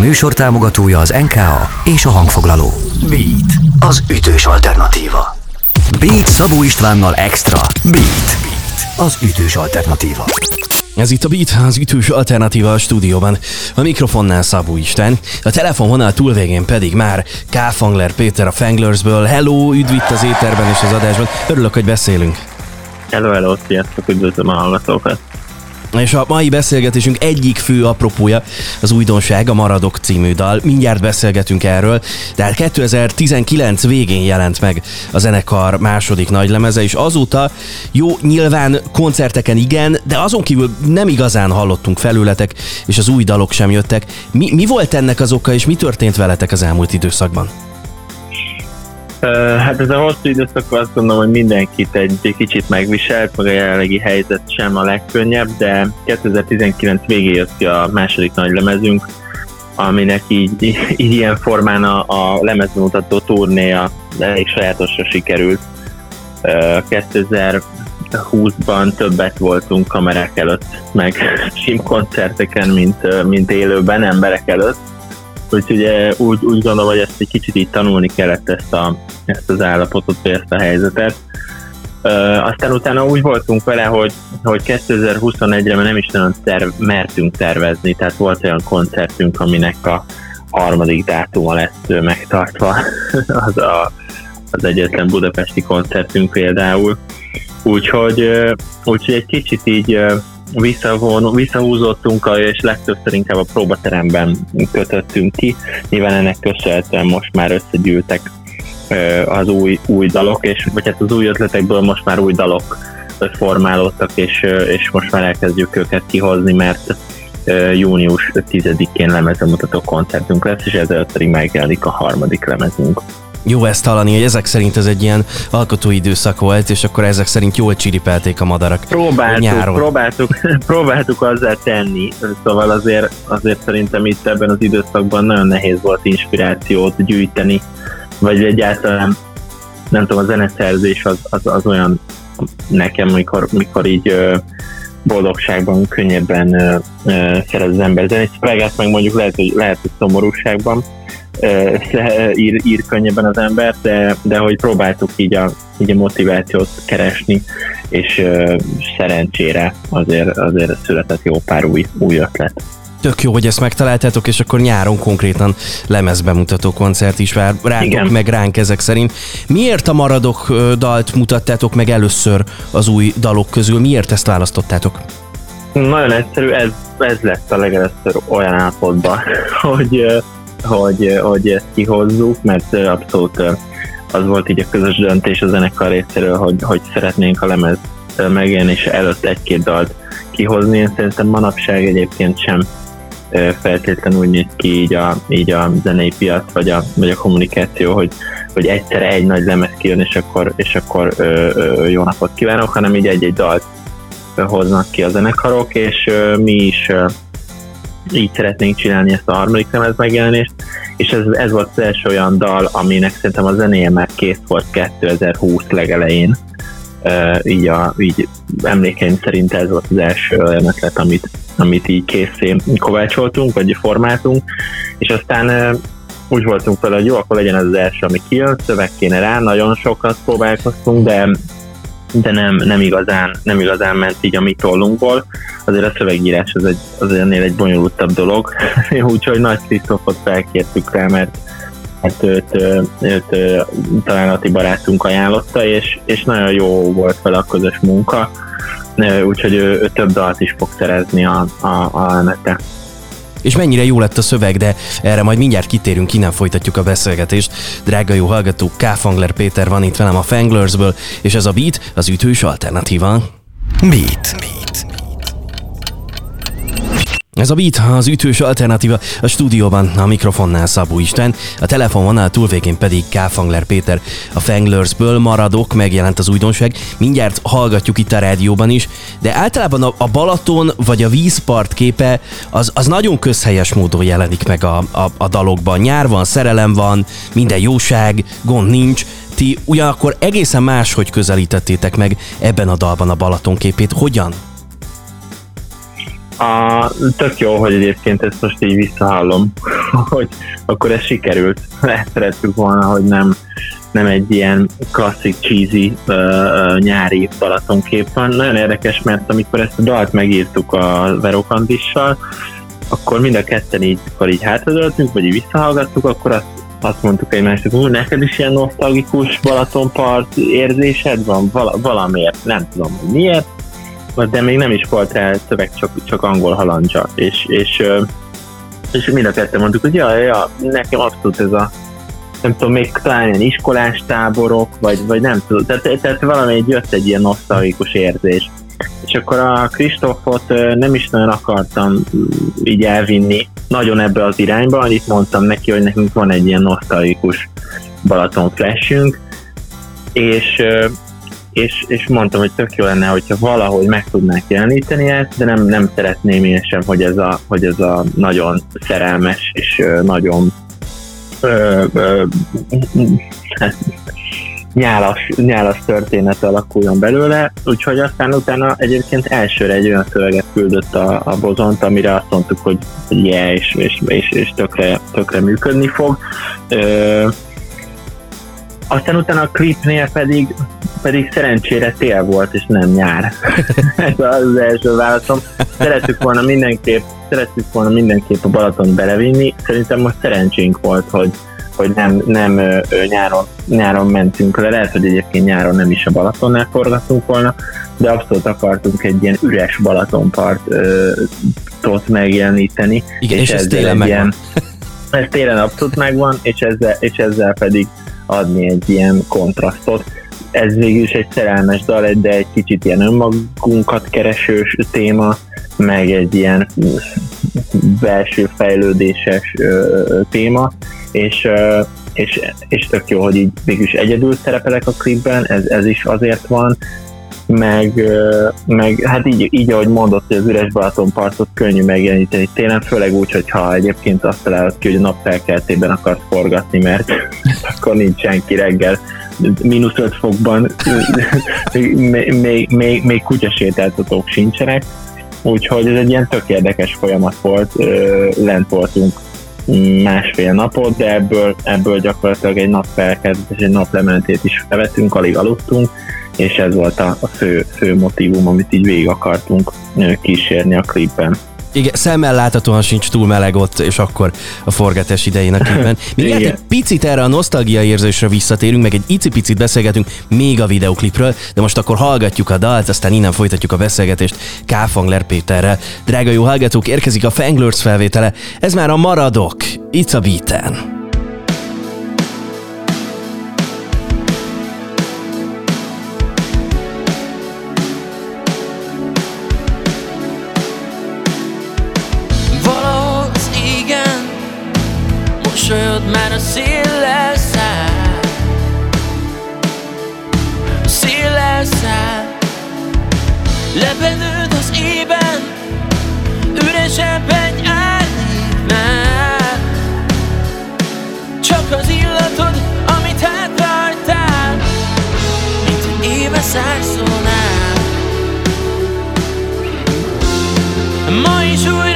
műsor támogatója az NKA és a hangfoglaló. Beat, az ütős alternatíva. Beat Szabó Istvánnal Extra. Beat, Beat az ütős alternatíva. Ez itt a Beat, az ütős alternatíva a stúdióban. A mikrofonnál Szabó Isten, a telefonvonal túlvégén pedig már K. Fangler Péter a Fanglersből. Hello, üdv itt az éterben és az adásban. Örülök, hogy beszélünk. Hello, hello, sziasztok, üdvözlöm a hallgatókat. És a mai beszélgetésünk egyik fő apropója az újdonság, a Maradok című dal. Mindjárt beszélgetünk erről, de hát 2019 végén jelent meg a zenekar második nagylemeze, és azóta jó, nyilván koncerteken igen, de azon kívül nem igazán hallottunk felületek, és az új dalok sem jöttek. Mi, mi volt ennek az oka, és mi történt veletek az elmúlt időszakban? Hát ez a hosszú időszak azt gondolom, hogy mindenkit egy kicsit megviselt, meg a jelenlegi helyzet sem a legkönnyebb, de 2019 végé jött ki a második nagy lemezünk, aminek így, így ilyen formán a, a lemezmutató turnéja elég sajátosra sikerült. 2020-ban többet voltunk kamerák előtt, meg simkoncerteken, mint, mint élőben emberek előtt Úgyhogy úgy, úgy gondolom, hogy ezt egy kicsit így tanulni kellett ezt, a, ezt az állapotot, vagy ezt a helyzetet. Uh, aztán utána úgy voltunk vele, hogy, hogy 2021-re nem is nagyon terv, mertünk tervezni, tehát volt olyan koncertünk, aminek a harmadik dátuma lesz megtartva, az, a, az egyetlen budapesti koncertünk például. Úgyhogy, úgyhogy egy kicsit így visszavon, visszahúzottunk, és legtöbbször inkább a próbateremben kötöttünk ki. Nyilván ennek köszönhetően most már összegyűltek az új, új dalok, és, vagy hát az új ötletekből most már új dalok formálódtak, és, és most már elkezdjük őket kihozni, mert június 10-én lemezemutató koncertünk lesz, és ezzel pedig megjelenik a harmadik lemezünk jó ezt hallani, hogy ezek szerint ez egy ilyen alkotói időszak volt, és akkor ezek szerint jól csiripelték a madarak próbáltuk, nyáron. Próbáltuk, próbáltuk azzal tenni, szóval azért, azért szerintem itt ebben az időszakban nagyon nehéz volt inspirációt gyűjteni, vagy egyáltalán nem tudom, a zeneszerzés az, az, az olyan nekem, mikor, mikor így boldogságban könnyebben szerez az ember zenét. Szövegát meg mondjuk lehet, hogy, lehet, hogy szomorúságban, ír, ír könnyebben az ember, de, de hogy próbáltuk így a, így a motivációt keresni, és szerencsére azért, azért született jó pár új, új ötlet. Tök jó, hogy ezt megtaláltátok, és akkor nyáron konkrétan lemezbemutató koncert is vár rátok, Igen. meg ránk ezek szerint. Miért a Maradok dalt mutattátok meg először az új dalok közül? Miért ezt választottátok? Nagyon egyszerű, ez, ez lett a legelőször olyan állapotban, hogy hogy, hogy ezt kihozzuk, mert abszolút az volt így a közös döntés a zenekar részéről, hogy, hogy szeretnénk a lemez megjelenés előtt egy-két dalt kihozni. Én szerintem manapság egyébként sem feltétlenül úgy néz ki így a, így a zenei piac, vagy a, vagy a kommunikáció, hogy, hogy egyszerre egy nagy lemez kijön, és akkor, és akkor ö, ö, jó napot kívánok, hanem így egy-egy dalt hoznak ki a zenekarok, és ö, mi is ö, így szeretnénk csinálni ezt a harmadik lemez megjelenést, és ez, ez volt az első olyan dal, aminek szerintem a zenéje már kész volt 2020 legelején. Uh, így, a, így emlékeim szerint ez volt az első olyan ötlet, amit, amit így készé kovácsoltunk, vagy formáltunk, és aztán uh, úgy voltunk vele, hogy jó, akkor legyen ez az első, ami kijön, szöveg kéne rá, nagyon sokat próbálkoztunk, de de nem, nem, igazán, nem igazán ment így a mi tollunkból. Azért a szövegírás az, egy, az ennél egy bonyolultabb dolog, úgyhogy Nagy Krisztófot felkértük rá, mert hát őt, őt, őt találati barátunk ajánlotta, és, és nagyon jó volt vele a közös munka, úgyhogy ő, ő több dalt is fog szerezni a, a, a nete és mennyire jó lett a szöveg, de erre majd mindjárt kitérünk, innen folytatjuk a beszélgetést. Drága jó hallgató, K. Fangler Péter van itt velem a Fanglersből, és ez a Beat az ütős alternatíva. Beat. Beat. Ez a Beat, az ütős alternatíva a stúdióban, a mikrofonnál Szabó Isten, a telefonvonal túlvégén pedig K. Péter. A Fanglersből maradok, megjelent az újdonság, mindjárt hallgatjuk itt a rádióban is, de általában a, a Balaton vagy a vízpart képe az, az nagyon közhelyes módon jelenik meg a, a, a dalokban. Nyár van, szerelem van, minden jóság, gond nincs, ti ugyanakkor egészen máshogy közelítettétek meg ebben a dalban a Balaton képét. Hogyan? A, tök jó, hogy egyébként ezt most így visszahallom, hogy akkor ez sikerült. Ezt szerettük volna, hogy nem, nem egy ilyen klasszik cheesy uh, uh, nyári Balatonkép van. Nagyon érdekes, mert amikor ezt a dalt megírtuk a Verokandissal, akkor mind a ketten így, akkor így hátradöltünk, vagy így visszahallgattuk, akkor azt, azt mondtuk egymásnak, hogy neked is ilyen nosztalgikus Balatonpart érzésed van Val- valamiért, nem tudom, hogy miért, de még nem is volt rá szöveg, csak, csak angol halandzsa, és, és, és mind a ketten mondtuk, hogy ja, ja, nekem abszolút ez a nem tudom, még talán ilyen iskolás táborok, vagy, vagy nem tudom, tehát, tehát valami jött egy ilyen nosztalgikus érzés. És akkor a Kristófot nem is nagyon akartam mm, így elvinni nagyon ebbe az irányba, annyit mondtam neki, hogy nekünk van egy ilyen nosztalgikus Balaton flashünk, és, és, és mondtam, hogy tök jó lenne, hogyha valahogy meg tudnánk jeleníteni ezt, de nem, nem szeretném én sem, hogy ez a, hogy ez a nagyon szerelmes és nagyon ö, ö, hát, nyálas, nyálas történet alakuljon belőle, úgyhogy aztán utána egyébként elsőre egy olyan szöveget küldött a, a bozont, amire azt mondtuk, hogy yeah, és, és, és, és tökre, tökre működni fog. Ö, aztán utána a klipnél pedig, pedig szerencsére tél volt, és nem nyár. Ez az első válaszom. Szerettük volna mindenképp, szerettük volna mindenképp a Balaton belevinni. Szerintem most szerencsénk volt, hogy, hogy nem, nem ö, nyáron, nyáron mentünk le, lehet, hogy egyébként nyáron nem is a Balatonnál forgattunk volna, de abszolút akartunk egy ilyen üres Balatonpartot megjeleníteni. Igen, és, és ez télen megvan. Ilyen, ez télen abszolút megvan, és ezzel, és ezzel pedig adni egy ilyen kontrasztot. Ez végül is egy szerelmes dal, de egy kicsit ilyen önmagunkat keresős téma, meg egy ilyen belső fejlődéses téma, és, és, és tök jó, hogy így mégis egyedül szerepelek a klipben, ez, ez is azért van, meg, meg hát így, így, ahogy mondott, hogy az üres Balatonpartot könnyű megjeleníteni télen, főleg úgy, hogyha egyébként azt találod ki, hogy a nap felkeltében akarsz forgatni, mert akkor nincs senki reggel. Mínusz 5 fokban, még, még, még, még kutyasétáltatók sincsenek, úgyhogy ez egy ilyen tök érdekes folyamat volt, lent voltunk másfél napot, de ebből, ebből gyakorlatilag egy nap felkezdés, egy nap lementét is bevettünk, alig aludtunk, és ez volt a, a fő, fő motivum, amit így végig akartunk kísérni a klipben. Igen, szemmel láthatóan sincs túl meleg ott, és akkor a forgatás idején a klipben. Még egy picit erre a nosztalgia érzésre visszatérünk, meg egy icipicit beszélgetünk még a videoklipről, de most akkor hallgatjuk a dalt, aztán innen folytatjuk a beszélgetést Káfangler Péterrel. Drága jó hallgatók, érkezik a Fanglers felvétele, ez már a Maradok, It's a Beaten. Mosolyod már a széllel száll. Széllel száll. Lepedőd az ében Üresebb egy árnyéknál Csak az illatod, amit hátrahagytál Mint egy éve szárszónál Ma is újra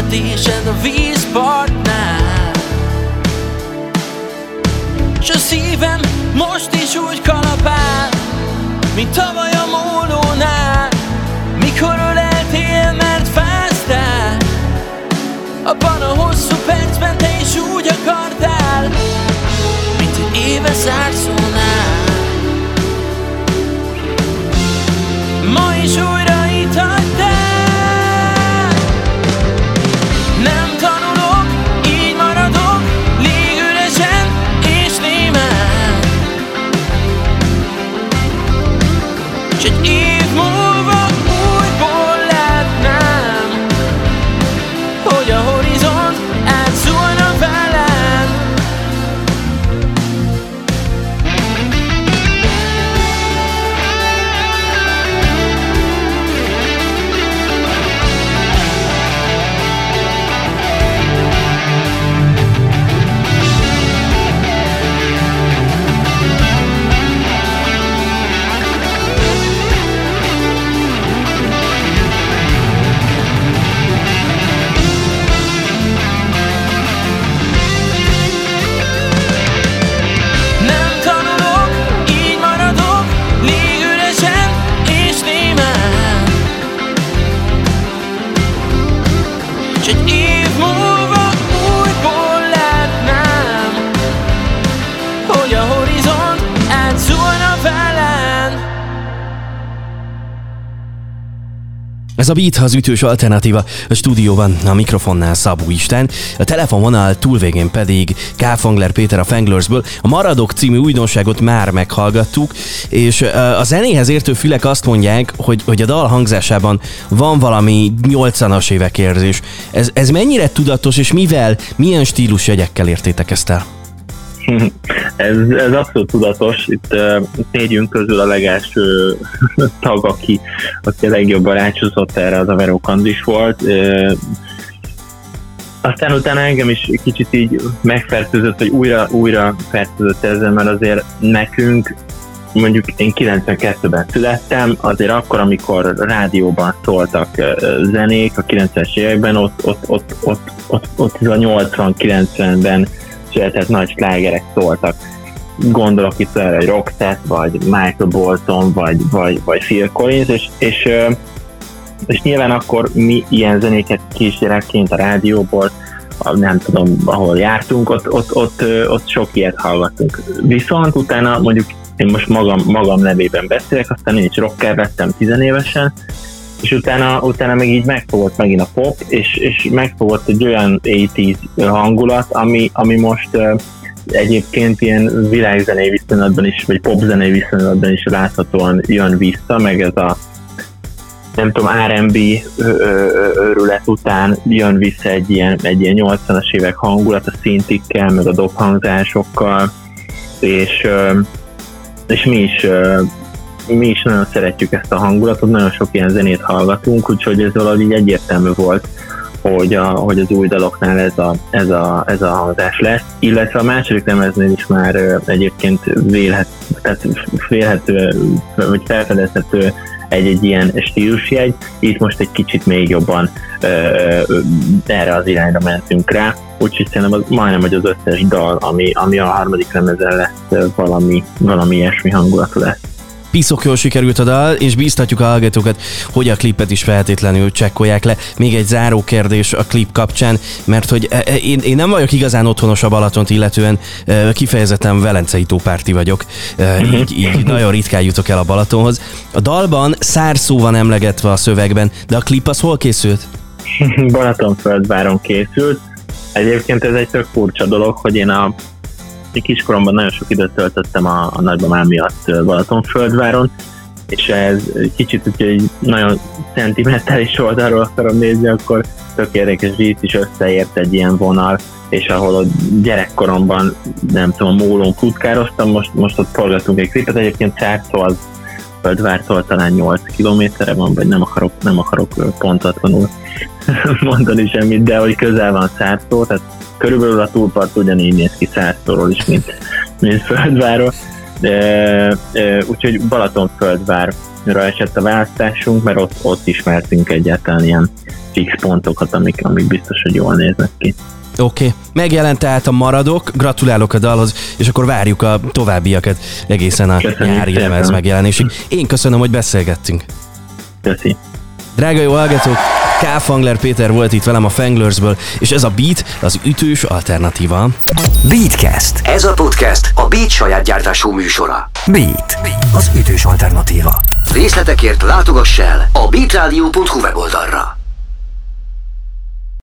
vezetésed a vízpartnál. S a szívem most is úgy kalapál Mint tavaly a mólónál Mikor öleltél, mert fáztál? Abban a hosszú percben te is úgy akartál Mint egy éve zárszónál a Beat az ütős alternatíva. A stúdióban a mikrofonnál Szabó Isten, a telefonvonal túlvégén pedig K. Péter a Fanglersből. A Maradok című újdonságot már meghallgattuk, és a zenéhez értő fülek azt mondják, hogy, hogy a dal hangzásában van valami 80-as évek érzés. Ez, ez mennyire tudatos, és mivel, milyen stílusjegyekkel értétek ezt el? ez, ez abszolút tudatos. Itt uh, négyünk közül a legelső tag, aki, aki a legjobban rácsúszott erre, az a Vero Kandis volt. Uh, aztán utána engem is kicsit így megfertőzött, hogy újra, újra fertőzött ezzel, mert azért nekünk mondjuk én 92-ben születtem, azért akkor, amikor rádióban szóltak zenék a 90-es években, ott, ott, ott, ott, ott, ott, ott a 80-90-ben született nagy slágerek szóltak. Gondolok itt erre, hogy Roxette, vagy Michael Bolton, vagy, vagy, vagy Phil Collins, és, és, és nyilván akkor mi ilyen zenéket kísérletként a rádióból, nem tudom, ahol jártunk, ott, ott, ott, ott sok ilyet hallgattunk. Viszont utána mondjuk én most magam, magam nevében beszélek, aztán én is rocker lettem tizenévesen, és utána, utána meg így megfogott megint a pop, és, és megfogott egy olyan 80 hangulat, ami, ami most uh, egyébként ilyen világzenei viszonylatban is, vagy popzenei viszonylatban is láthatóan jön vissza, meg ez a nem tudom, R&B őrület után jön vissza egy ilyen, egy ilyen 80-as évek hangulat a szintikkel, meg a dobhangzásokkal, és, és mi is mi is nagyon szeretjük ezt a hangulatot, nagyon sok ilyen zenét hallgatunk, úgyhogy ez valahogy egyértelmű volt, hogy, a, hogy az új daloknál ez a, ez, a, ez a hangzás lesz, illetve a második lemeznél is már egyébként vélhet, tehát félhető, vagy felfedezhető egy-egy ilyen stílusjegy, itt most egy kicsit még jobban ö, ö, erre az irányra mentünk rá, úgyhogy szerintem az, majdnem, hogy az összes dal, ami, ami a harmadik lemezen lesz, valami, valami ilyesmi hangulatú lesz piszok jól sikerült a dal, és bíztatjuk a hallgatókat, hogy a klipet is feltétlenül csekkolják le. Még egy záró kérdés a klip kapcsán, mert hogy e, e, én, én nem vagyok igazán otthonos a Balatont, illetően e, kifejezetten velencei tópárti vagyok, így, így nagyon ritkán jutok el a Balatonhoz. A dalban szó van emlegetve a szövegben, de a klip az hol készült? Balatonföldváron készült. Egyébként ez egy tök furcsa dolog, hogy én a én kiskoromban nagyon sok időt töltöttem a, a nagymamám miatt Balatonföldváron, és ez kicsit, hogy nagyon szentimentális oldalról akarom nézni, akkor tök érdekes, hogy itt is összeért egy ilyen vonal, és ahol a gyerekkoromban, nem tudom, mólón futkároztam, most, most ott forgatunk egy klipet, egyébként Szárszó az Földvártól talán 8 kilométerre van, vagy nem akarok, nem akarok pontatlanul mondani semmit, de hogy közel van Szárszó, tehát körülbelül a túlpart ugyanígy néz ki százszorról is, mint, mint Földváról. De, e, úgyhogy Balatonföldvárra esett a választásunk, mert ott, ott ismertünk egyáltalán ilyen fix pontokat, amik, amik biztos, hogy jól néznek ki. Oké, okay. megjelent tehát a maradok, gratulálok a dalhoz, és akkor várjuk a továbbiakat egészen a Köszönjük nyári lemez megjelenésig. Én köszönöm, hogy beszélgettünk. Köszi. Drága jó hallgatók, K. Fangler Péter volt itt velem a Fanglersből, és ez a Beat az ütős alternatíva. Beatcast. Ez a podcast a Beat saját gyártású műsora. Beat. Az ütős alternatíva. Részletekért látogass el a beatradio.hu weboldalra.